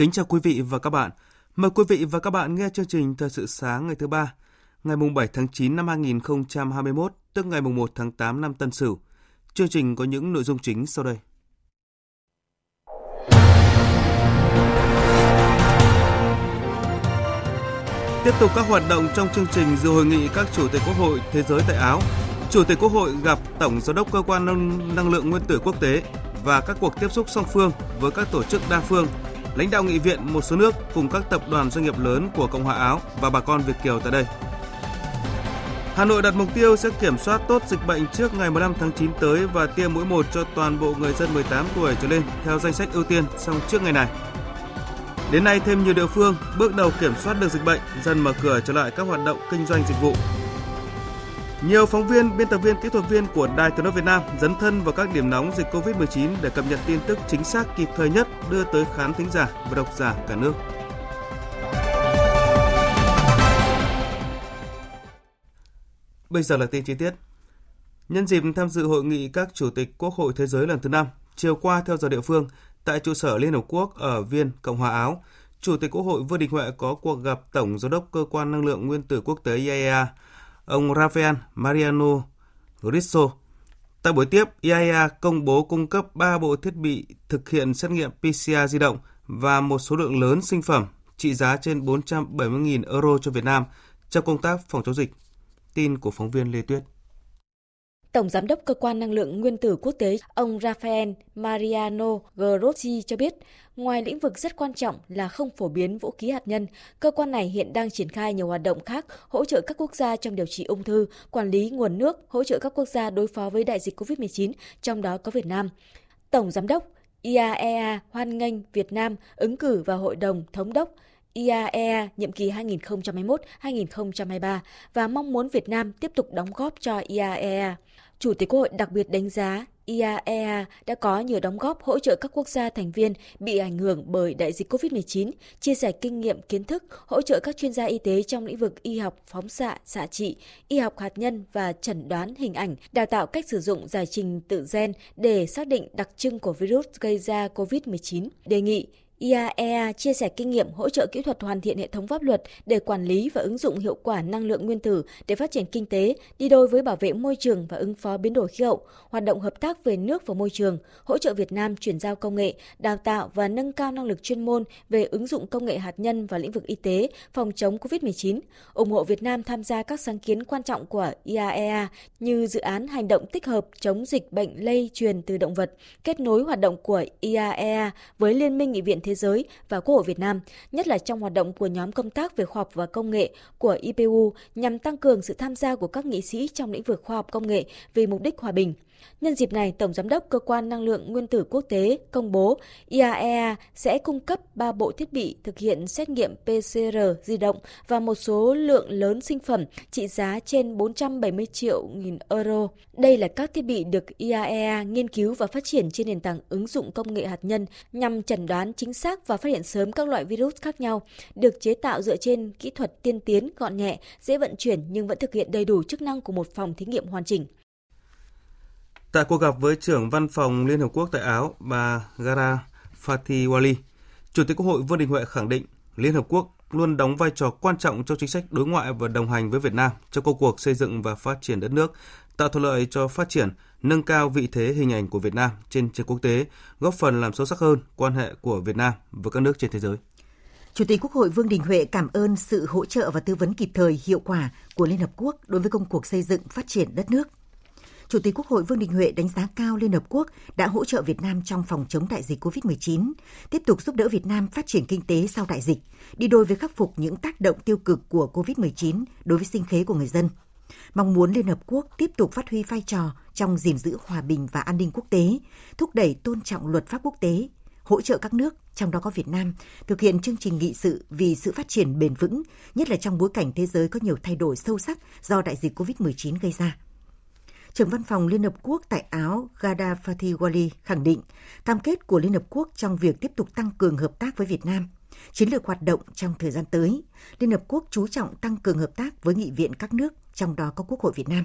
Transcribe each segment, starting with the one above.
Kính chào quý vị và các bạn. Mời quý vị và các bạn nghe chương trình Thời sự sáng ngày thứ ba, ngày mùng 7 tháng 9 năm 2021, tức ngày mùng 1 tháng 8 năm Tân Sửu. Chương trình có những nội dung chính sau đây. Tiếp tục các hoạt động trong chương trình dự hội nghị các chủ tịch quốc hội thế giới tại Áo. Chủ tịch quốc hội gặp Tổng giám đốc cơ quan năng, năng lượng nguyên tử quốc tế và các cuộc tiếp xúc song phương với các tổ chức đa phương lãnh đạo nghị viện một số nước cùng các tập đoàn doanh nghiệp lớn của Cộng hòa Áo và bà con Việt kiều tại đây. Hà Nội đặt mục tiêu sẽ kiểm soát tốt dịch bệnh trước ngày 15 tháng 9 tới và tiêm mũi 1 cho toàn bộ người dân 18 tuổi trở lên theo danh sách ưu tiên xong trước ngày này. Đến nay thêm nhiều địa phương bước đầu kiểm soát được dịch bệnh, dần mở cửa trở lại các hoạt động kinh doanh dịch vụ nhiều phóng viên, biên tập viên, kỹ thuật viên của Đài Tiếng nói Việt Nam dấn thân vào các điểm nóng dịch COVID-19 để cập nhật tin tức chính xác kịp thời nhất đưa tới khán thính giả và độc giả cả nước. Bây giờ là tin chi tiết. Nhân dịp tham dự hội nghị các chủ tịch Quốc hội Thế giới lần thứ 5, chiều qua theo giờ địa phương, tại trụ sở Liên Hợp Quốc ở Viên, Cộng hòa Áo, Chủ tịch Quốc hội Vương Đình Huệ có cuộc gặp Tổng Giám đốc Cơ quan Năng lượng Nguyên tử Quốc tế IAEA ông Rafael Mariano Grisso. Tại buổi tiếp, IAEA công bố cung cấp 3 bộ thiết bị thực hiện xét nghiệm PCR di động và một số lượng lớn sinh phẩm trị giá trên 470.000 euro cho Việt Nam trong công tác phòng chống dịch. Tin của phóng viên Lê Tuyết. Tổng Giám đốc Cơ quan Năng lượng Nguyên tử Quốc tế ông Rafael Mariano Grossi cho biết, ngoài lĩnh vực rất quan trọng là không phổ biến vũ khí hạt nhân, cơ quan này hiện đang triển khai nhiều hoạt động khác hỗ trợ các quốc gia trong điều trị ung thư, quản lý nguồn nước, hỗ trợ các quốc gia đối phó với đại dịch COVID-19, trong đó có Việt Nam. Tổng Giám đốc IAEA hoan nghênh Việt Nam ứng cử vào Hội đồng Thống đốc IAEA nhiệm kỳ 2021-2023 và mong muốn Việt Nam tiếp tục đóng góp cho IAEA. Chủ tịch Quốc hội đặc biệt đánh giá IAEA đã có nhiều đóng góp hỗ trợ các quốc gia thành viên bị ảnh hưởng bởi đại dịch COVID-19, chia sẻ kinh nghiệm kiến thức, hỗ trợ các chuyên gia y tế trong lĩnh vực y học phóng xạ, xạ trị, y học hạt nhân và chẩn đoán hình ảnh, đào tạo cách sử dụng giải trình tự gen để xác định đặc trưng của virus gây ra COVID-19. Đề nghị IAEA chia sẻ kinh nghiệm hỗ trợ kỹ thuật hoàn thiện hệ thống pháp luật để quản lý và ứng dụng hiệu quả năng lượng nguyên tử để phát triển kinh tế, đi đôi với bảo vệ môi trường và ứng phó biến đổi khí hậu, hoạt động hợp tác về nước và môi trường, hỗ trợ Việt Nam chuyển giao công nghệ, đào tạo và nâng cao năng lực chuyên môn về ứng dụng công nghệ hạt nhân vào lĩnh vực y tế, phòng chống COVID-19, ủng hộ Việt Nam tham gia các sáng kiến quan trọng của IAEA như dự án hành động tích hợp chống dịch bệnh lây truyền từ động vật, kết nối hoạt động của IAEA với Liên minh Nghị viện Thế Thế giới và Quốc hội Việt Nam, nhất là trong hoạt động của nhóm công tác về khoa học và công nghệ của IPU nhằm tăng cường sự tham gia của các nghị sĩ trong lĩnh vực khoa học công nghệ vì mục đích hòa bình. Nhân dịp này, Tổng Giám đốc Cơ quan Năng lượng Nguyên tử Quốc tế công bố IAEA sẽ cung cấp 3 bộ thiết bị thực hiện xét nghiệm PCR di động và một số lượng lớn sinh phẩm trị giá trên 470 triệu nghìn euro. Đây là các thiết bị được IAEA nghiên cứu và phát triển trên nền tảng ứng dụng công nghệ hạt nhân nhằm chẩn đoán chính xác và phát hiện sớm các loại virus khác nhau, được chế tạo dựa trên kỹ thuật tiên tiến, gọn nhẹ, dễ vận chuyển nhưng vẫn thực hiện đầy đủ chức năng của một phòng thí nghiệm hoàn chỉnh. Tại cuộc gặp với trưởng văn phòng Liên Hợp Quốc tại Áo, bà Gara Fatiwali, Chủ tịch Quốc hội Vương Đình Huệ khẳng định Liên Hợp Quốc luôn đóng vai trò quan trọng trong chính sách đối ngoại và đồng hành với Việt Nam trong công cuộc xây dựng và phát triển đất nước, tạo thuận lợi cho phát triển, nâng cao vị thế hình ảnh của Việt Nam trên trường quốc tế, góp phần làm sâu sắc hơn quan hệ của Việt Nam với các nước trên thế giới. Chủ tịch Quốc hội Vương Đình Huệ cảm ơn sự hỗ trợ và tư vấn kịp thời hiệu quả của Liên Hợp Quốc đối với công cuộc xây dựng phát triển đất nước. Chủ tịch Quốc hội Vương Đình Huệ đánh giá cao Liên Hợp Quốc đã hỗ trợ Việt Nam trong phòng chống đại dịch COVID-19, tiếp tục giúp đỡ Việt Nam phát triển kinh tế sau đại dịch, đi đôi với khắc phục những tác động tiêu cực của COVID-19 đối với sinh kế của người dân. Mong muốn Liên Hợp Quốc tiếp tục phát huy vai trò trong gìn giữ hòa bình và an ninh quốc tế, thúc đẩy tôn trọng luật pháp quốc tế, hỗ trợ các nước, trong đó có Việt Nam, thực hiện chương trình nghị sự vì sự phát triển bền vững, nhất là trong bối cảnh thế giới có nhiều thay đổi sâu sắc do đại dịch COVID-19 gây ra. Trưởng văn phòng Liên Hợp Quốc tại Áo Gada Fatih khẳng định cam kết của Liên Hợp Quốc trong việc tiếp tục tăng cường hợp tác với Việt Nam. Chiến lược hoạt động trong thời gian tới, Liên Hợp Quốc chú trọng tăng cường hợp tác với nghị viện các nước, trong đó có Quốc hội Việt Nam.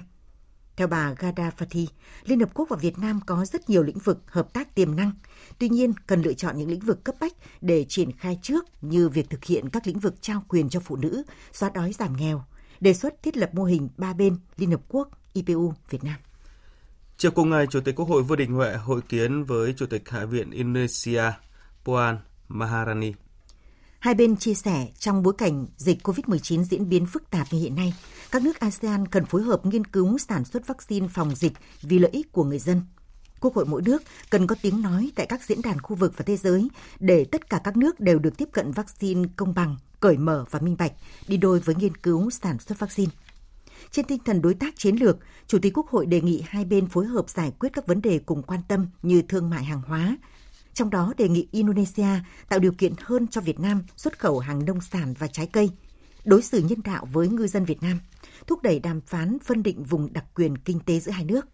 Theo bà Gada Fatih, Liên Hợp Quốc và Việt Nam có rất nhiều lĩnh vực hợp tác tiềm năng. Tuy nhiên, cần lựa chọn những lĩnh vực cấp bách để triển khai trước như việc thực hiện các lĩnh vực trao quyền cho phụ nữ, xóa đói giảm nghèo, đề xuất thiết lập mô hình ba bên Liên Hợp Quốc, IPU Việt Nam. Chiều cùng ngày, Chủ tịch Quốc hội Vương Đình Huệ hội kiến với Chủ tịch Hạ viện Indonesia Puan Maharani. Hai bên chia sẻ trong bối cảnh dịch COVID-19 diễn biến phức tạp như hiện nay, các nước ASEAN cần phối hợp nghiên cứu sản xuất vaccine phòng dịch vì lợi ích của người dân. Quốc hội mỗi nước cần có tiếng nói tại các diễn đàn khu vực và thế giới để tất cả các nước đều được tiếp cận vaccine công bằng, cởi mở và minh bạch, đi đôi với nghiên cứu sản xuất vaccine. Trên tinh thần đối tác chiến lược, Chủ tịch Quốc hội đề nghị hai bên phối hợp giải quyết các vấn đề cùng quan tâm như thương mại hàng hóa, trong đó đề nghị Indonesia tạo điều kiện hơn cho Việt Nam xuất khẩu hàng nông sản và trái cây, đối xử nhân đạo với ngư dân Việt Nam, thúc đẩy đàm phán phân định vùng đặc quyền kinh tế giữa hai nước.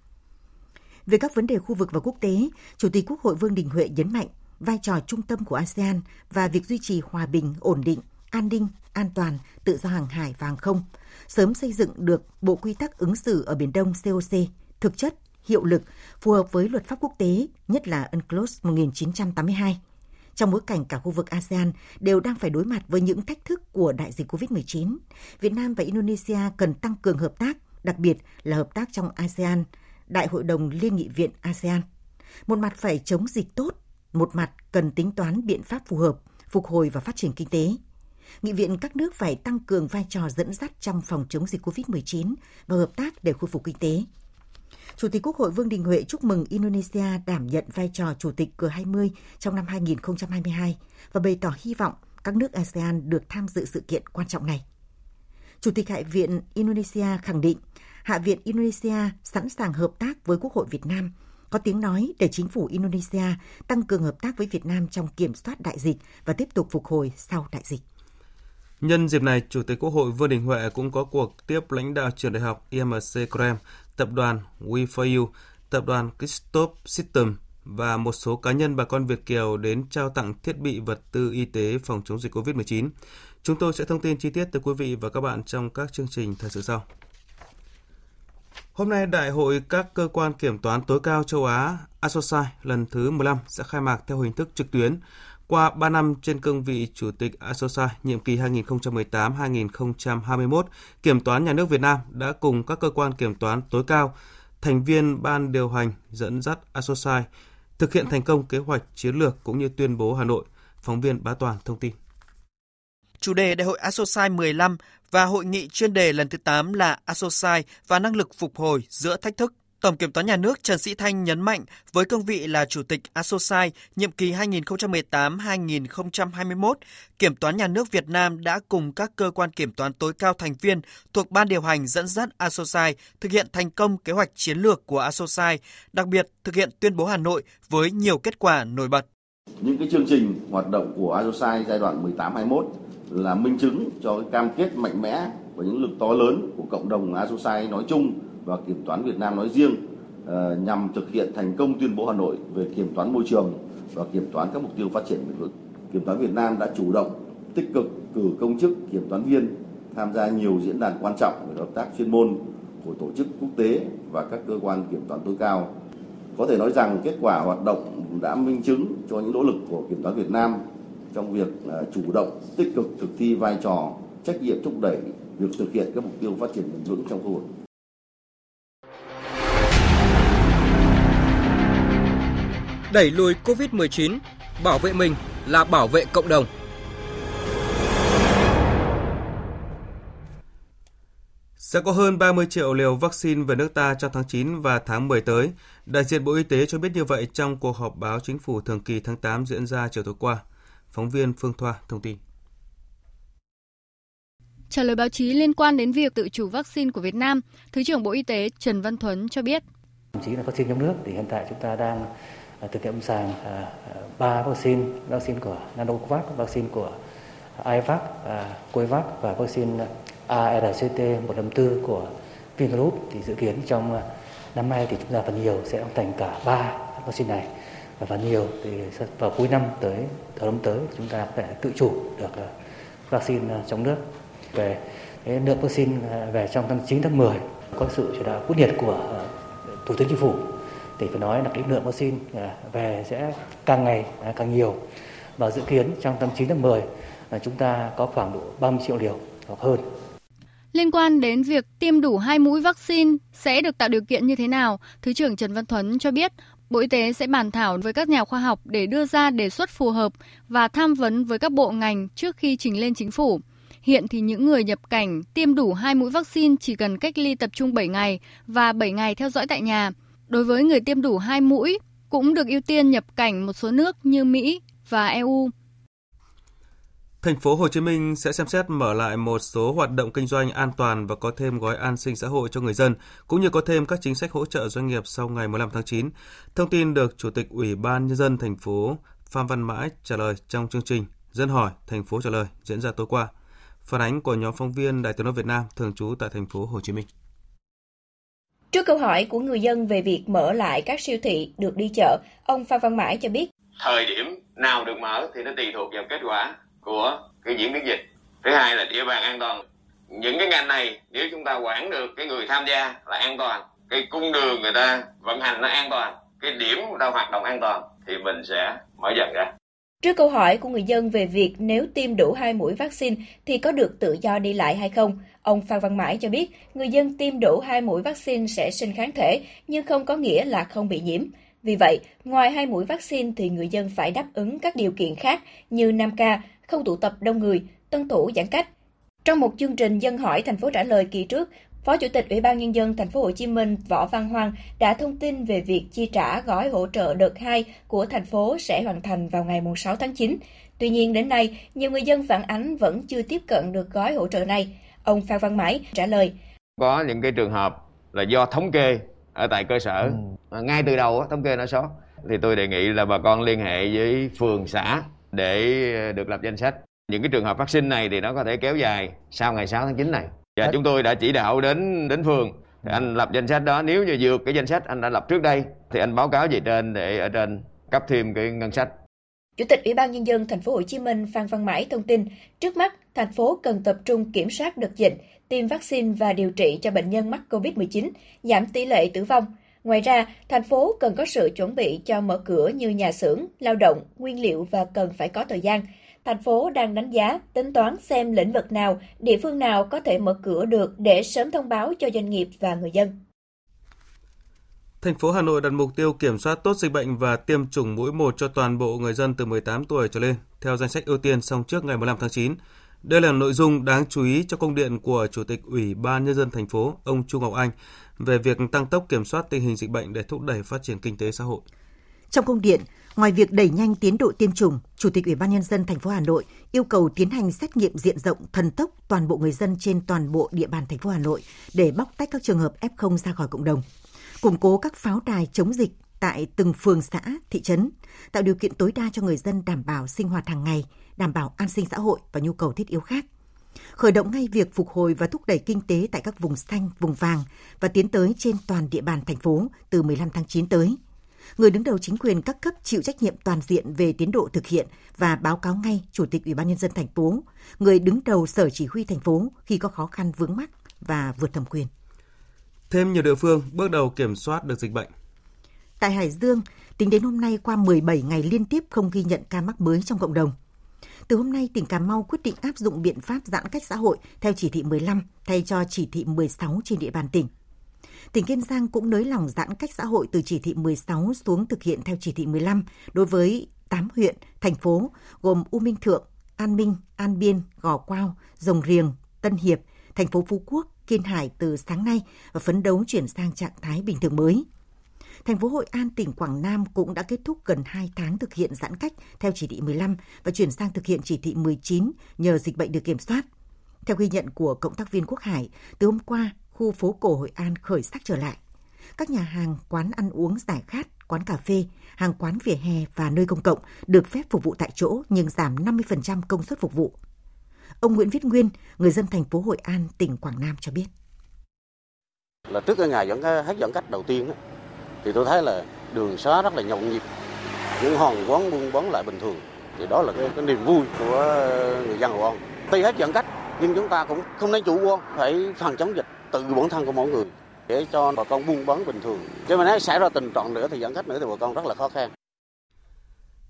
Về các vấn đề khu vực và quốc tế, Chủ tịch Quốc hội Vương Đình Huệ nhấn mạnh vai trò trung tâm của ASEAN và việc duy trì hòa bình, ổn định, an ninh, an toàn, tự do hàng hải và hàng không, sớm xây dựng được bộ quy tắc ứng xử ở Biển Đông COC, thực chất, hiệu lực, phù hợp với luật pháp quốc tế, nhất là UNCLOS 1982. Trong bối cảnh cả khu vực ASEAN đều đang phải đối mặt với những thách thức của đại dịch COVID-19, Việt Nam và Indonesia cần tăng cường hợp tác, đặc biệt là hợp tác trong ASEAN, Đại hội đồng Liên nghị viện ASEAN. Một mặt phải chống dịch tốt, một mặt cần tính toán biện pháp phù hợp, phục hồi và phát triển kinh tế. Nghị viện các nước phải tăng cường vai trò dẫn dắt trong phòng chống dịch COVID-19 và hợp tác để khôi phục kinh tế. Chủ tịch Quốc hội Vương Đình Huệ chúc mừng Indonesia đảm nhận vai trò Chủ tịch G20 trong năm 2022 và bày tỏ hy vọng các nước ASEAN được tham dự sự kiện quan trọng này. Chủ tịch Hạ viện Indonesia khẳng định Hạ viện Indonesia sẵn sàng hợp tác với Quốc hội Việt Nam, có tiếng nói để chính phủ Indonesia tăng cường hợp tác với Việt Nam trong kiểm soát đại dịch và tiếp tục phục hồi sau đại dịch. Nhân dịp này, Chủ tịch Quốc hội Vương Đình Huệ cũng có cuộc tiếp lãnh đạo trường đại học IMC Krem, tập đoàn We4U, tập đoàn Christop System và một số cá nhân bà con Việt Kiều đến trao tặng thiết bị vật tư y tế phòng chống dịch COVID-19. Chúng tôi sẽ thông tin chi tiết tới quý vị và các bạn trong các chương trình thời sự sau. Hôm nay, Đại hội các cơ quan kiểm toán tối cao châu Á ASOSAI lần thứ 15 sẽ khai mạc theo hình thức trực tuyến. Qua 3 năm trên cương vị Chủ tịch ASOSAI nhiệm kỳ 2018-2021, Kiểm toán Nhà nước Việt Nam đã cùng các cơ quan kiểm toán tối cao, thành viên ban điều hành dẫn dắt ASOSAI thực hiện thành công kế hoạch chiến lược cũng như tuyên bố Hà Nội. Phóng viên Bá Toàn thông tin. Chủ đề Đại hội ASOSAI 15 và hội nghị chuyên đề lần thứ 8 là ASOSAI và năng lực phục hồi giữa thách thức. Tổng Kiểm toán Nhà nước Trần Sĩ Thanh nhấn mạnh với cương vị là Chủ tịch ASOSAI nhiệm kỳ 2018-2021, Kiểm toán Nhà nước Việt Nam đã cùng các cơ quan kiểm toán tối cao thành viên thuộc Ban điều hành dẫn dắt ASOSAI thực hiện thành công kế hoạch chiến lược của ASOSAI, đặc biệt thực hiện tuyên bố Hà Nội với nhiều kết quả nổi bật. Những cái chương trình hoạt động của ASOSAI giai đoạn 18-21 là minh chứng cho cái cam kết mạnh mẽ và những lực to lớn của cộng đồng ASOSAI nói chung và kiểm toán Việt Nam nói riêng ờ, nhằm thực hiện thành công tuyên bố Hà Nội về kiểm toán môi trường và kiểm toán các mục tiêu phát triển bền vững. Kiểm toán Việt Nam đã chủ động, tích cực cử công chức kiểm toán viên tham gia nhiều diễn đàn quan trọng về hợp tác chuyên môn của tổ chức quốc tế và các cơ quan kiểm toán tối cao. Có thể nói rằng kết quả hoạt động đã minh chứng cho những nỗ lực của kiểm toán Việt Nam trong việc chủ động tích cực thực thi vai trò trách nhiệm thúc đẩy việc thực hiện các mục tiêu phát triển bền vững trong khu vực. Đẩy lùi Covid-19, bảo vệ mình là bảo vệ cộng đồng. Sẽ có hơn 30 triệu liều vaccine về nước ta trong tháng 9 và tháng 10 tới. Đại diện Bộ Y tế cho biết như vậy trong cuộc họp báo chính phủ thường kỳ tháng 8 diễn ra chiều tối qua. Phóng viên Phương Thoa thông tin. Trả lời báo chí liên quan đến việc tự chủ vaccine của Việt Nam, Thứ trưởng Bộ Y tế Trần Văn Thuấn cho biết. Thậm chí là vaccine trong nước thì hiện tại chúng ta đang à, thực hiện sàng à, ba vaccine, vaccine của Nanocovax, vaccine của Ivac, Covax và vaccine ARCT 154 của Vingroup thì dự kiến trong à, năm nay thì chúng ta phần nhiều sẽ hoàn thành cả ba vaccine này và nhiều thì vào cuối năm tới đầu năm tới chúng ta có thể tự chủ được ờ, vaccine ờ, trong nước về cái lượng vaccine ờ, về trong tháng 9 tháng 10 có sự chỉ đạo quyết liệt của Thủ tướng Chính phủ thì phải nói là cái lượng vaccine về sẽ càng ngày càng nhiều và dự kiến trong tháng 9 tháng 10 chúng ta có khoảng độ 30 triệu liều hoặc hơn. Liên quan đến việc tiêm đủ hai mũi vaccine sẽ được tạo điều kiện như thế nào, Thứ trưởng Trần Văn Thuấn cho biết Bộ Y tế sẽ bàn thảo với các nhà khoa học để đưa ra đề xuất phù hợp và tham vấn với các bộ ngành trước khi trình lên chính phủ. Hiện thì những người nhập cảnh tiêm đủ hai mũi vaccine chỉ cần cách ly tập trung 7 ngày và 7 ngày theo dõi tại nhà. Đối với người tiêm đủ 2 mũi, cũng được ưu tiên nhập cảnh một số nước như Mỹ và EU. Thành phố Hồ Chí Minh sẽ xem xét mở lại một số hoạt động kinh doanh an toàn và có thêm gói an sinh xã hội cho người dân, cũng như có thêm các chính sách hỗ trợ doanh nghiệp sau ngày 15 tháng 9. Thông tin được Chủ tịch Ủy ban Nhân dân thành phố Phan Văn Mãi trả lời trong chương trình Dân hỏi, thành phố trả lời diễn ra tối qua. Phản ánh của nhóm phóng viên Đài tiếng nói Việt Nam thường trú tại thành phố Hồ Chí Minh. Trước câu hỏi của người dân về việc mở lại các siêu thị được đi chợ, ông Phan Văn Mãi cho biết. Thời điểm nào được mở thì nó tùy thuộc vào kết quả của cái diễn biến dịch. Thứ hai là địa bàn an toàn. Những cái ngành này nếu chúng ta quản được cái người tham gia là an toàn, cái cung đường người ta vận hành nó an toàn, cái điểm người ta hoạt động an toàn thì mình sẽ mở dần ra. Trước câu hỏi của người dân về việc nếu tiêm đủ hai mũi vaccine thì có được tự do đi lại hay không, ông Phan Văn Mãi cho biết người dân tiêm đủ hai mũi vaccine sẽ sinh kháng thể nhưng không có nghĩa là không bị nhiễm. Vì vậy, ngoài hai mũi vaccine thì người dân phải đáp ứng các điều kiện khác như 5K, không tụ tập đông người, tuân thủ giãn cách. Trong một chương trình dân hỏi thành phố trả lời kỳ trước, Phó Chủ tịch Ủy ban nhân dân thành phố Hồ Chí Minh Võ Văn Hoang đã thông tin về việc chi trả gói hỗ trợ đợt 2 của thành phố sẽ hoàn thành vào ngày 6 tháng 9. Tuy nhiên đến nay, nhiều người dân phản ánh vẫn chưa tiếp cận được gói hỗ trợ này. Ông Phan Văn Mãi trả lời. Có những cái trường hợp là do thống kê ở tại cơ sở, ừ. ngay từ đầu thống kê nó sót. Thì tôi đề nghị là bà con liên hệ với phường xã để được lập danh sách. Những cái trường hợp phát sinh này thì nó có thể kéo dài sau ngày 6 tháng 9 này. Và chúng tôi đã chỉ đạo đến đến phường thì anh lập danh sách đó nếu như vượt cái danh sách anh đã lập trước đây thì anh báo cáo về trên để ở trên cấp thêm cái ngân sách. Chủ tịch Ủy ban nhân dân thành phố Hồ Chí Minh Phan Văn Mãi thông tin, trước mắt thành phố cần tập trung kiểm soát đợt dịch, tiêm vaccine và điều trị cho bệnh nhân mắc COVID-19, giảm tỷ lệ tử vong. Ngoài ra, thành phố cần có sự chuẩn bị cho mở cửa như nhà xưởng, lao động, nguyên liệu và cần phải có thời gian thành phố đang đánh giá, tính toán xem lĩnh vực nào, địa phương nào có thể mở cửa được để sớm thông báo cho doanh nghiệp và người dân. Thành phố Hà Nội đặt mục tiêu kiểm soát tốt dịch bệnh và tiêm chủng mũi 1 cho toàn bộ người dân từ 18 tuổi trở lên, theo danh sách ưu tiên xong trước ngày 15 tháng 9. Đây là nội dung đáng chú ý cho công điện của Chủ tịch Ủy ban Nhân dân thành phố, ông Trung Ngọc Anh, về việc tăng tốc kiểm soát tình hình dịch bệnh để thúc đẩy phát triển kinh tế xã hội. Trong công điện, Ngoài việc đẩy nhanh tiến độ tiêm chủng, Chủ tịch Ủy ban nhân dân thành phố Hà Nội yêu cầu tiến hành xét nghiệm diện rộng thần tốc toàn bộ người dân trên toàn bộ địa bàn thành phố Hà Nội để bóc tách các trường hợp F0 ra khỏi cộng đồng. Củng cố các pháo đài chống dịch tại từng phường xã, thị trấn, tạo điều kiện tối đa cho người dân đảm bảo sinh hoạt hàng ngày, đảm bảo an sinh xã hội và nhu cầu thiết yếu khác. Khởi động ngay việc phục hồi và thúc đẩy kinh tế tại các vùng xanh, vùng vàng và tiến tới trên toàn địa bàn thành phố từ 15 tháng 9 tới – người đứng đầu chính quyền các cấp chịu trách nhiệm toàn diện về tiến độ thực hiện và báo cáo ngay Chủ tịch Ủy ban nhân dân thành phố, người đứng đầu Sở Chỉ huy thành phố khi có khó khăn vướng mắc và vượt thẩm quyền. Thêm nhiều địa phương bước đầu kiểm soát được dịch bệnh. Tại Hải Dương, tính đến hôm nay qua 17 ngày liên tiếp không ghi nhận ca mắc mới trong cộng đồng. Từ hôm nay, tỉnh Cà Mau quyết định áp dụng biện pháp giãn cách xã hội theo chỉ thị 15 thay cho chỉ thị 16 trên địa bàn tỉnh tỉnh Kiên Giang cũng nới lỏng giãn cách xã hội từ chỉ thị 16 xuống thực hiện theo chỉ thị 15 đối với 8 huyện, thành phố gồm U Minh Thượng, An Minh, An Biên, Gò Quao, Rồng Riềng, Tân Hiệp, thành phố Phú Quốc, Kiên Hải từ sáng nay và phấn đấu chuyển sang trạng thái bình thường mới. Thành phố Hội An, tỉnh Quảng Nam cũng đã kết thúc gần 2 tháng thực hiện giãn cách theo chỉ thị 15 và chuyển sang thực hiện chỉ thị 19 nhờ dịch bệnh được kiểm soát. Theo ghi nhận của cộng tác viên Quốc Hải, từ hôm qua, khu phố cổ Hội An khởi sắc trở lại. Các nhà hàng, quán ăn uống giải khát, quán cà phê, hàng quán vỉa hè và nơi công cộng được phép phục vụ tại chỗ nhưng giảm 50% công suất phục vụ. Ông Nguyễn Viết Nguyên, người dân thành phố Hội An, tỉnh Quảng Nam cho biết. Là trước cái ngày giãn hết giãn cách đầu tiên thì tôi thấy là đường xá rất là nhộn nhịp, những hòn quán buôn bán lại bình thường. Thì đó là cái, cái niềm vui của ờ, người dân Hội An. Tuy hết giãn cách nhưng chúng ta cũng không nên chủ quan, phải phòng chống dịch từ bản thân của mỗi người để cho bà con buôn bán bình thường. Chứ mà nếu xảy ra tình trạng nữa thì giãn cách nữa thì bà con rất là khó khăn.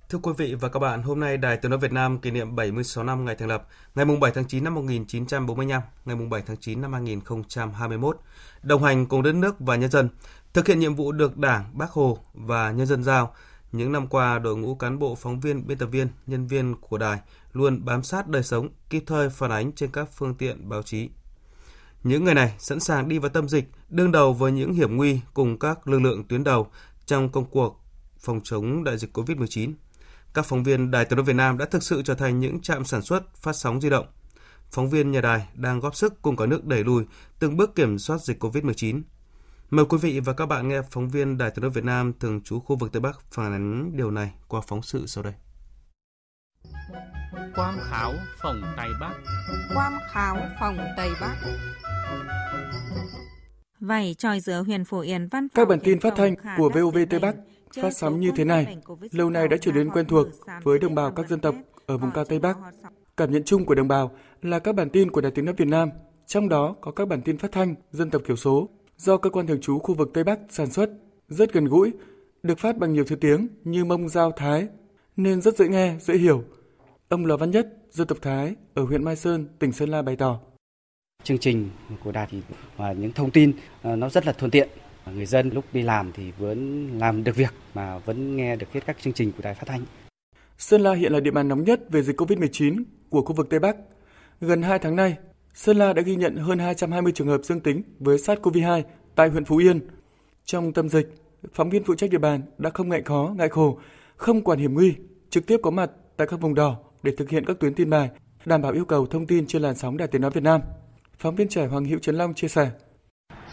Thưa quý vị và các bạn, hôm nay Đài Tiếng nói Việt Nam kỷ niệm 76 năm ngày thành lập, ngày 7 tháng 9 năm 1945, ngày 7 tháng 9 năm 2021, đồng hành cùng đất nước và nhân dân, thực hiện nhiệm vụ được Đảng, Bác Hồ và nhân dân giao. Những năm qua, đội ngũ cán bộ, phóng viên, biên tập viên, nhân viên của đài luôn bám sát đời sống, kịp thời phản ánh trên các phương tiện báo chí. Những người này sẵn sàng đi vào tâm dịch, đương đầu với những hiểm nguy cùng các lực lượng tuyến đầu trong công cuộc phòng chống đại dịch COVID-19 các phóng viên Đài Tiếng nói Việt Nam đã thực sự trở thành những trạm sản xuất phát sóng di động. Phóng viên nhà đài đang góp sức cùng cả nước đẩy lùi từng bước kiểm soát dịch COVID-19. Mời quý vị và các bạn nghe phóng viên Đài Tiếng nói Việt Nam thường trú khu vực Tây Bắc phản ánh điều này qua phóng sự sau đây. Quang khảo phòng Tây Bắc. Quang khảo phòng Tây Bắc. Vậy tròi giữa huyền phủ Yên văn Các bản tin phát thanh của VOV Tây Bắc phát sóng như thế này. lâu nay đã trở nên quen thuộc với đồng bào các dân tộc ở vùng cao Tây Bắc. Cảm nhận chung của đồng bào là các bản tin của Đài Tiếng nói Việt Nam, trong đó có các bản tin phát thanh dân tộc thiểu số do cơ quan thường trú khu vực Tây Bắc sản xuất, rất gần gũi, được phát bằng nhiều thứ tiếng như Mông Giao Thái, nên rất dễ nghe, dễ hiểu. Ông Lò Văn Nhất, dân tộc Thái ở huyện Mai Sơn, tỉnh Sơn La bày tỏ. Chương trình của đài thì và những thông tin ờ, nó rất là thuận tiện người dân lúc đi làm thì vẫn làm được việc mà vẫn nghe được hết các chương trình của đài phát thanh. Sơn La hiện là địa bàn nóng nhất về dịch COVID-19 của khu vực Tây Bắc. Gần 2 tháng nay, Sơn La đã ghi nhận hơn 220 trường hợp dương tính với SARS-CoV-2 tại huyện Phú Yên. Trong tâm dịch, phóng viên phụ trách địa bàn đã không ngại khó, ngại khổ, không quản hiểm nguy, trực tiếp có mặt tại các vùng đỏ để thực hiện các tuyến tin bài, đảm bảo yêu cầu thông tin trên làn sóng Đài Tiếng nói Việt Nam. Phóng viên trẻ Hoàng Hữu Trấn Long chia sẻ.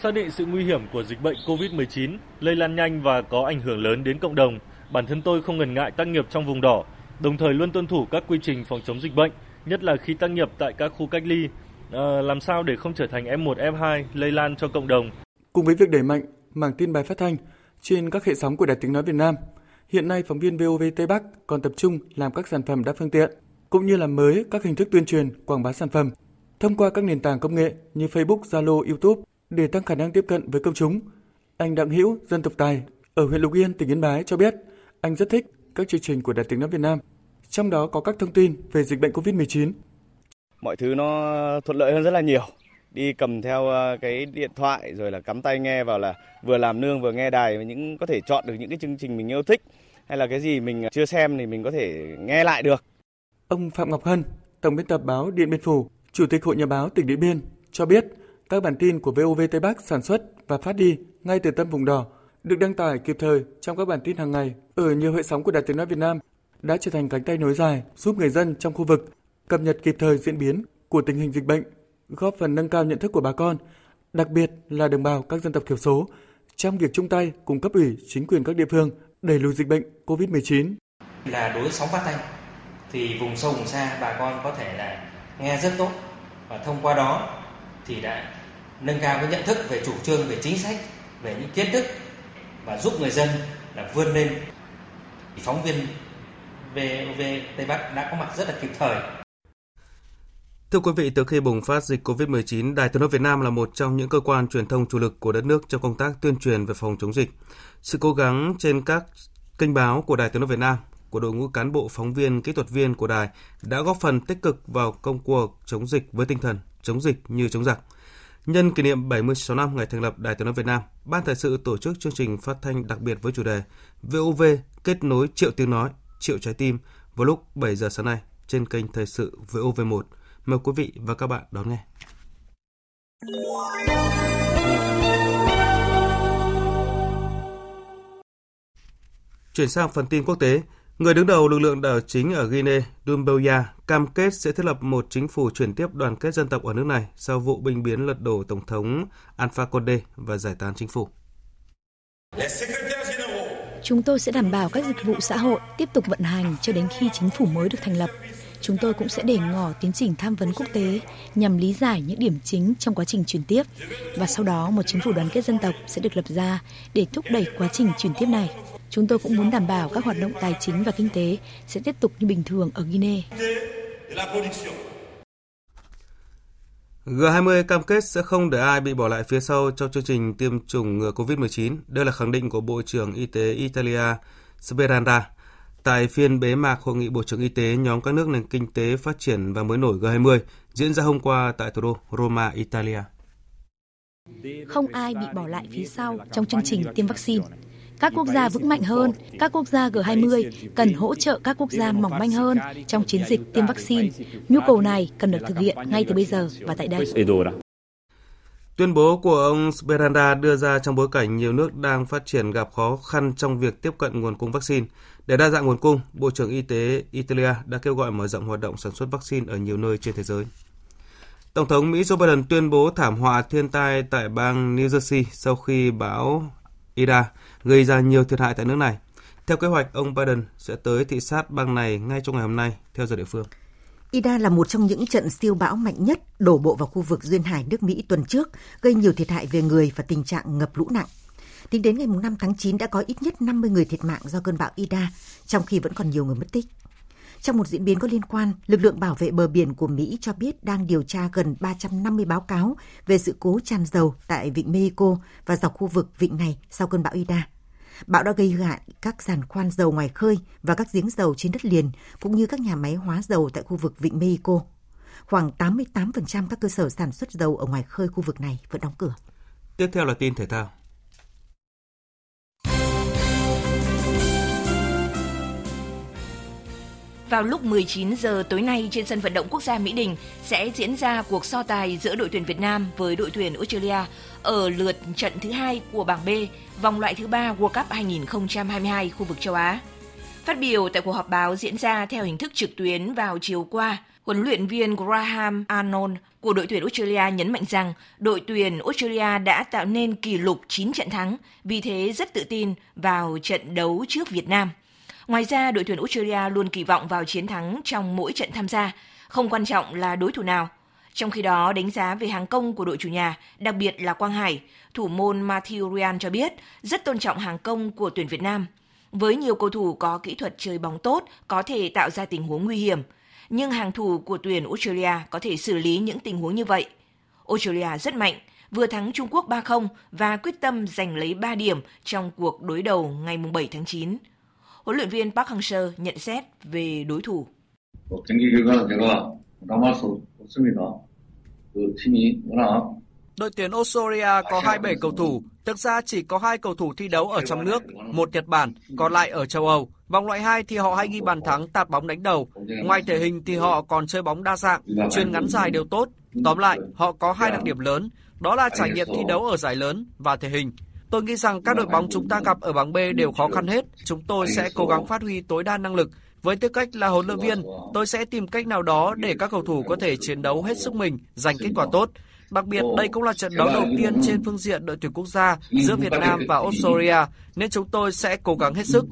Xác định sự nguy hiểm của dịch bệnh COVID-19 lây lan nhanh và có ảnh hưởng lớn đến cộng đồng, bản thân tôi không ngần ngại tác nghiệp trong vùng đỏ, đồng thời luôn tuân thủ các quy trình phòng chống dịch bệnh, nhất là khi tác nghiệp tại các khu cách ly, à, làm sao để không trở thành F1, F2 lây lan cho cộng đồng. Cùng với việc đẩy mạnh mảng tin bài phát thanh trên các hệ sóng của Đài Tiếng Nói Việt Nam, hiện nay phóng viên VOV Tây Bắc còn tập trung làm các sản phẩm đa phương tiện, cũng như làm mới các hình thức tuyên truyền, quảng bá sản phẩm thông qua các nền tảng công nghệ như Facebook, Zalo, YouTube để tăng khả năng tiếp cận với công chúng. Anh Đặng Hữu, dân tộc Tài, ở huyện Lục Yên, tỉnh Yên Bái cho biết, anh rất thích các chương trình của Đài Tiếng nói Việt Nam, trong đó có các thông tin về dịch bệnh COVID-19. Mọi thứ nó thuận lợi hơn rất là nhiều. Đi cầm theo ờ, cái điện thoại rồi là cắm tai nghe vào là vừa làm nương vừa nghe đài và những có thể chọn được những cái chương trình mình yêu thích hay là cái gì mình chưa xem thì mình có thể nghe lại được. Ông Phạm Ngọc Hân, tổng biên tập báo Điện Biên Phủ, Chủ tịch Hội Nhà báo tỉnh Điện Biên cho biết các bản tin của VOV Tây Bắc sản xuất và phát đi ngay từ tâm vùng đỏ được đăng tải kịp thời trong các bản tin hàng ngày ở nhiều hệ sóng của Đài Tiếng nói Việt Nam đã trở thành cánh tay nối dài giúp người dân trong khu vực cập nhật kịp thời diễn biến của tình hình dịch bệnh, góp phần nâng cao nhận thức của bà con, đặc biệt là đồng bào các dân tộc thiểu số trong việc chung tay cùng cấp ủy chính quyền các địa phương đẩy lùi dịch bệnh COVID-19. Là đối sóng phát thanh thì vùng sâu vùng xa bà con có thể là nghe rất tốt và thông qua đó thì đã nâng cao cái nhận thức về chủ trương về chính sách về những kiến thức và giúp người dân là vươn lên phóng viên về về Tây Bắc đã có mặt rất là kịp thời Thưa quý vị, từ khi bùng phát dịch COVID-19, Đài Tiếng nói Việt Nam là một trong những cơ quan truyền thông chủ lực của đất nước trong công tác tuyên truyền về phòng chống dịch. Sự cố gắng trên các kênh báo của Đài Tiếng nói Việt Nam của đội ngũ cán bộ phóng viên, kỹ thuật viên của đài đã góp phần tích cực vào công cuộc chống dịch với tinh thần chống dịch như chống giặc. Nhân kỷ niệm 76 năm ngày thành lập Đài Tiếng nói Việt Nam, Ban thời sự tổ chức chương trình phát thanh đặc biệt với chủ đề VOV kết nối triệu tiếng nói, triệu trái tim vào lúc 7 giờ sáng nay trên kênh thời sự VOV1. Mời quý vị và các bạn đón nghe. Chuyển sang phần tin quốc tế, người đứng đầu lực lượng đảo chính ở Guinea, Dumbuya, cam kết sẽ thiết lập một chính phủ chuyển tiếp đoàn kết dân tộc ở nước này sau vụ binh biến lật đổ Tổng thống Alpha Conde và giải tán chính phủ. Chúng tôi sẽ đảm bảo các dịch vụ xã hội tiếp tục vận hành cho đến khi chính phủ mới được thành lập. Chúng tôi cũng sẽ để ngỏ tiến trình tham vấn quốc tế, nhằm lý giải những điểm chính trong quá trình chuyển tiếp và sau đó, một chính phủ đoàn kết dân tộc sẽ được lập ra để thúc đẩy quá trình chuyển tiếp này. Chúng tôi cũng muốn đảm bảo các hoạt động tài chính và kinh tế sẽ tiếp tục như bình thường ở Guinea. G20 cam kết sẽ không để ai bị bỏ lại phía sau trong chương trình tiêm chủng ngừa COVID-19. Đây là khẳng định của Bộ trưởng Y tế Italia Speranda tại phiên bế mạc Hội nghị Bộ trưởng Y tế nhóm các nước nền kinh tế phát triển và mới nổi G20 diễn ra hôm qua tại thủ đô Roma, Italia. Không ai bị bỏ lại phía sau trong chương trình tiêm vaccine. Các quốc gia vững mạnh hơn, các quốc gia G20 cần hỗ trợ các quốc gia mỏng manh hơn trong chiến dịch tiêm vaccine. Nhu cầu này cần được thực hiện ngay từ bây giờ và tại đây. Tuyên bố của ông Speranda đưa ra trong bối cảnh nhiều nước đang phát triển gặp khó khăn trong việc tiếp cận nguồn cung vaccine. Để đa dạng nguồn cung, Bộ trưởng Y tế Italia đã kêu gọi mở rộng hoạt động sản xuất vaccine ở nhiều nơi trên thế giới. Tổng thống Mỹ Joe Biden tuyên bố thảm họa thiên tai tại bang New Jersey sau khi bão Ida gây ra nhiều thiệt hại tại nước này. Theo kế hoạch, ông Biden sẽ tới thị sát bang này ngay trong ngày hôm nay, theo giờ địa phương. Ida là một trong những trận siêu bão mạnh nhất đổ bộ vào khu vực duyên hải nước Mỹ tuần trước, gây nhiều thiệt hại về người và tình trạng ngập lũ nặng. Tính đến ngày 5 tháng 9 đã có ít nhất 50 người thiệt mạng do cơn bão Ida, trong khi vẫn còn nhiều người mất tích. Trong một diễn biến có liên quan, lực lượng bảo vệ bờ biển của Mỹ cho biết đang điều tra gần 350 báo cáo về sự cố tràn dầu tại vịnh Mexico và dọc khu vực vịnh này sau cơn bão Ida. Bão đã gây hại các giàn khoan dầu ngoài khơi và các giếng dầu trên đất liền, cũng như các nhà máy hóa dầu tại khu vực vịnh Mexico. Khoảng 88% các cơ sở sản xuất dầu ở ngoài khơi khu vực này vẫn đóng cửa. Tiếp theo là tin thể thao. Vào lúc 19 giờ tối nay trên sân vận động quốc gia Mỹ Đình sẽ diễn ra cuộc so tài giữa đội tuyển Việt Nam với đội tuyển Australia ở lượt trận thứ hai của bảng B, vòng loại thứ ba World Cup 2022 khu vực châu Á. Phát biểu tại cuộc họp báo diễn ra theo hình thức trực tuyến vào chiều qua, huấn luyện viên Graham Arnold của đội tuyển Australia nhấn mạnh rằng đội tuyển Australia đã tạo nên kỷ lục 9 trận thắng, vì thế rất tự tin vào trận đấu trước Việt Nam. Ngoài ra, đội tuyển Australia luôn kỳ vọng vào chiến thắng trong mỗi trận tham gia, không quan trọng là đối thủ nào. Trong khi đó, đánh giá về hàng công của đội chủ nhà, đặc biệt là Quang Hải, thủ môn Matthew Ryan cho biết rất tôn trọng hàng công của tuyển Việt Nam. Với nhiều cầu thủ có kỹ thuật chơi bóng tốt, có thể tạo ra tình huống nguy hiểm. Nhưng hàng thủ của tuyển Australia có thể xử lý những tình huống như vậy. Australia rất mạnh, vừa thắng Trung Quốc 3-0 và quyết tâm giành lấy 3 điểm trong cuộc đối đầu ngày 7 tháng 9 huấn luyện viên Park Hang-seo nhận xét về đối thủ. Đội tuyển Australia có 27 cầu thủ, thực ra chỉ có hai cầu thủ thi đấu ở trong nước, một Nhật Bản, còn lại ở châu Âu. Vòng loại 2 thì họ hay ghi bàn thắng tạt bóng đánh đầu. Ngoài thể hình thì họ còn chơi bóng đa dạng, chuyên ngắn dài đều tốt. Tóm lại, họ có hai đặc điểm lớn, đó là trải nghiệm thi đấu ở giải lớn và thể hình. Tôi nghĩ rằng các đội bóng chúng ta gặp ở bảng B đều khó khăn hết. Chúng tôi sẽ cố gắng phát huy tối đa năng lực. Với tư cách là huấn luyện viên, tôi sẽ tìm cách nào đó để các cầu thủ có thể chiến đấu hết sức mình, giành kết quả tốt. Đặc biệt, đây cũng là trận đấu đầu tiên trên phương diện đội tuyển quốc gia giữa Việt Nam và Australia, nên chúng tôi sẽ cố gắng hết sức.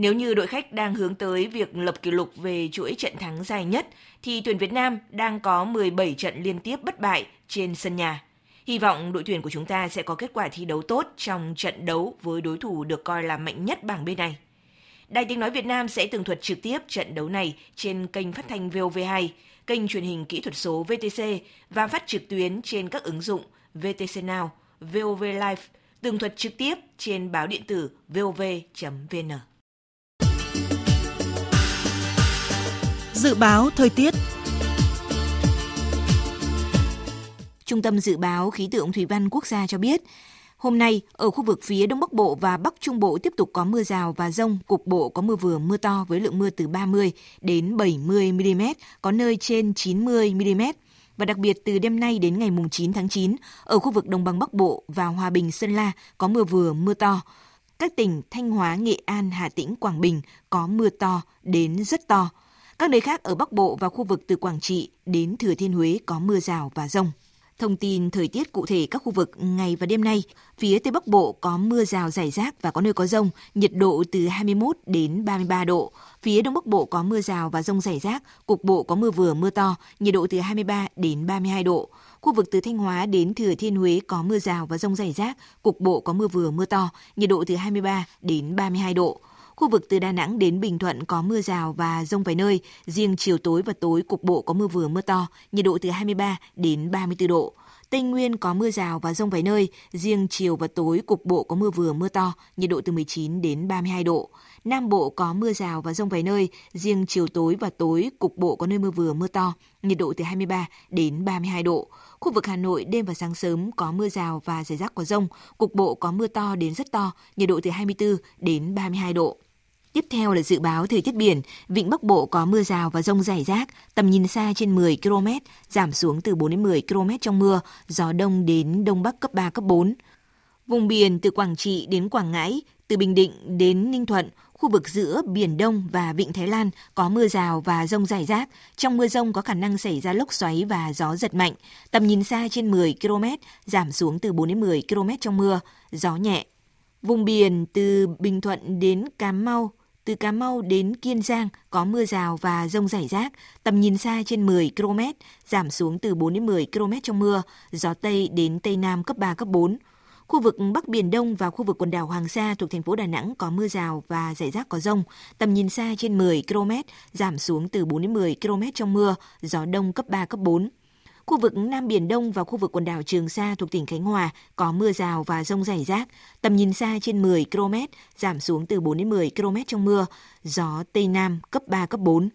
Nếu như đội khách đang hướng tới việc lập kỷ lục về chuỗi trận thắng dài nhất, thì tuyển Việt Nam đang có 17 trận liên tiếp bất bại trên sân nhà. Hy vọng đội tuyển của chúng ta sẽ có kết quả thi đấu tốt trong trận đấu với đối thủ được coi là mạnh nhất bảng bên này. Đài tiếng nói Việt Nam sẽ tường thuật trực tiếp trận đấu này trên kênh phát thanh VOV2, kênh truyền hình kỹ thuật số VTC và phát trực tuyến trên các ứng dụng VTC Now, VOV Live, tường thuật trực tiếp trên báo điện tử vov.vn. Dự báo thời tiết Trung tâm Dự báo Khí tượng Thủy văn Quốc gia cho biết, Hôm nay, ở khu vực phía Đông Bắc Bộ và Bắc Trung Bộ tiếp tục có mưa rào và rông, cục bộ có mưa vừa mưa to với lượng mưa từ 30 đến 70 mm, có nơi trên 90 mm. Và đặc biệt từ đêm nay đến ngày 9 tháng 9, ở khu vực Đồng bằng Bắc Bộ và Hòa Bình Sơn La có mưa vừa mưa to. Các tỉnh Thanh Hóa, Nghệ An, Hà Tĩnh, Quảng Bình có mưa to đến rất to. Các nơi khác ở Bắc Bộ và khu vực từ Quảng Trị đến Thừa Thiên Huế có mưa rào và rông. Thông tin thời tiết cụ thể các khu vực ngày và đêm nay, phía Tây Bắc Bộ có mưa rào rải rác và có nơi có rông, nhiệt độ từ 21 đến 33 độ. Phía Đông Bắc Bộ có mưa rào và rông rải rác, cục bộ có mưa vừa mưa to, nhiệt độ từ 23 đến 32 độ. Khu vực từ Thanh Hóa đến Thừa Thiên Huế có mưa rào và rông rải rác, cục bộ có mưa vừa mưa to, nhiệt độ từ 23 đến 32 độ. Khu vực từ Đà Nẵng đến Bình Thuận có mưa rào và rông vài nơi, riêng chiều tối và tối cục bộ có mưa vừa mưa to, nhiệt độ từ 23 đến 34 độ. Tây Nguyên có mưa rào và rông vài nơi, riêng chiều và tối cục bộ có mưa vừa mưa to, nhiệt độ từ 19 đến 32 độ. Nam Bộ có mưa rào và rông vài nơi, riêng chiều tối và tối cục bộ có nơi mưa vừa mưa to, nhiệt độ từ 23 đến 32 độ. Khu vực Hà Nội đêm và sáng sớm có mưa rào và rải rác có rông, cục bộ có mưa to đến rất to, nhiệt độ từ 24 đến 32 độ. Tiếp theo là dự báo thời tiết biển, vịnh Bắc Bộ có mưa rào và rông rải rác, tầm nhìn xa trên 10 km, giảm xuống từ 4 đến 10 km trong mưa, gió đông đến đông bắc cấp 3, cấp 4. Vùng biển từ Quảng Trị đến Quảng Ngãi, từ Bình Định đến Ninh Thuận, khu vực giữa Biển Đông và Vịnh Thái Lan có mưa rào và rông rải rác. Trong mưa rông có khả năng xảy ra lốc xoáy và gió giật mạnh. Tầm nhìn xa trên 10 km, giảm xuống từ 4 đến 10 km trong mưa, gió nhẹ. Vùng biển từ Bình Thuận đến Cà Mau, từ Cà Mau đến Kiên Giang có mưa rào và rông rải rác, tầm nhìn xa trên 10 km, giảm xuống từ 4 đến 10 km trong mưa, gió Tây đến Tây Nam cấp 3, cấp 4. Khu vực Bắc Biển Đông và khu vực quần đảo Hoàng Sa thuộc thành phố Đà Nẵng có mưa rào và rải rác có rông, tầm nhìn xa trên 10 km, giảm xuống từ 4 đến 10 km trong mưa, gió Đông cấp 3, cấp 4. Khu vực Nam Biển Đông và khu vực quần đảo Trường Sa thuộc tỉnh Khánh Hòa có mưa rào và rông rải rác, tầm nhìn xa trên 10 km, giảm xuống từ 4 đến 10 km trong mưa, gió Tây Nam cấp 3, cấp 4.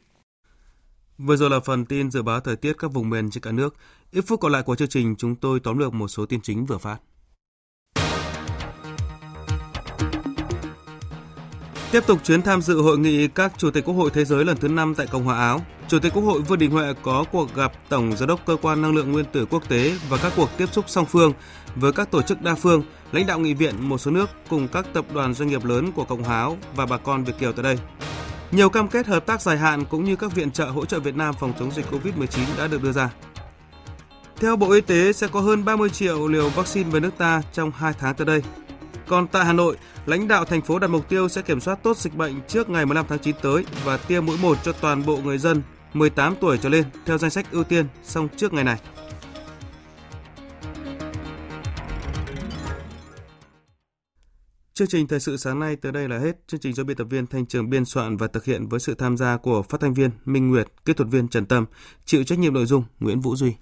Vừa rồi là phần tin dự báo thời tiết các vùng miền trên cả nước. Ít phút còn lại của chương trình, chúng tôi tóm lược một số tin chính vừa phát. Tiếp tục chuyến tham dự hội nghị các chủ tịch quốc hội thế giới lần thứ 5 tại Cộng hòa Áo, Chủ tịch Quốc hội Vương Đình Huệ có cuộc gặp Tổng Giám đốc Cơ quan Năng lượng Nguyên tử Quốc tế và các cuộc tiếp xúc song phương với các tổ chức đa phương, lãnh đạo nghị viện một số nước cùng các tập đoàn doanh nghiệp lớn của Cộng hòa Áo và bà con Việt Kiều tại đây. Nhiều cam kết hợp tác dài hạn cũng như các viện trợ hỗ trợ Việt Nam phòng chống dịch COVID-19 đã được đưa ra. Theo Bộ Y tế sẽ có hơn 30 triệu liều vaccine về nước ta trong 2 tháng tới đây. Còn tại Hà Nội, lãnh đạo thành phố đặt mục tiêu sẽ kiểm soát tốt dịch bệnh trước ngày 15 tháng 9 tới và tiêm mũi 1 cho toàn bộ người dân 18 tuổi trở lên theo danh sách ưu tiên xong trước ngày này. Chương trình thời sự sáng nay tới đây là hết. Chương trình do biên tập viên Thanh Trường biên soạn và thực hiện với sự tham gia của phát thanh viên Minh Nguyệt, kỹ thuật viên Trần Tâm, chịu trách nhiệm nội dung Nguyễn Vũ Duy.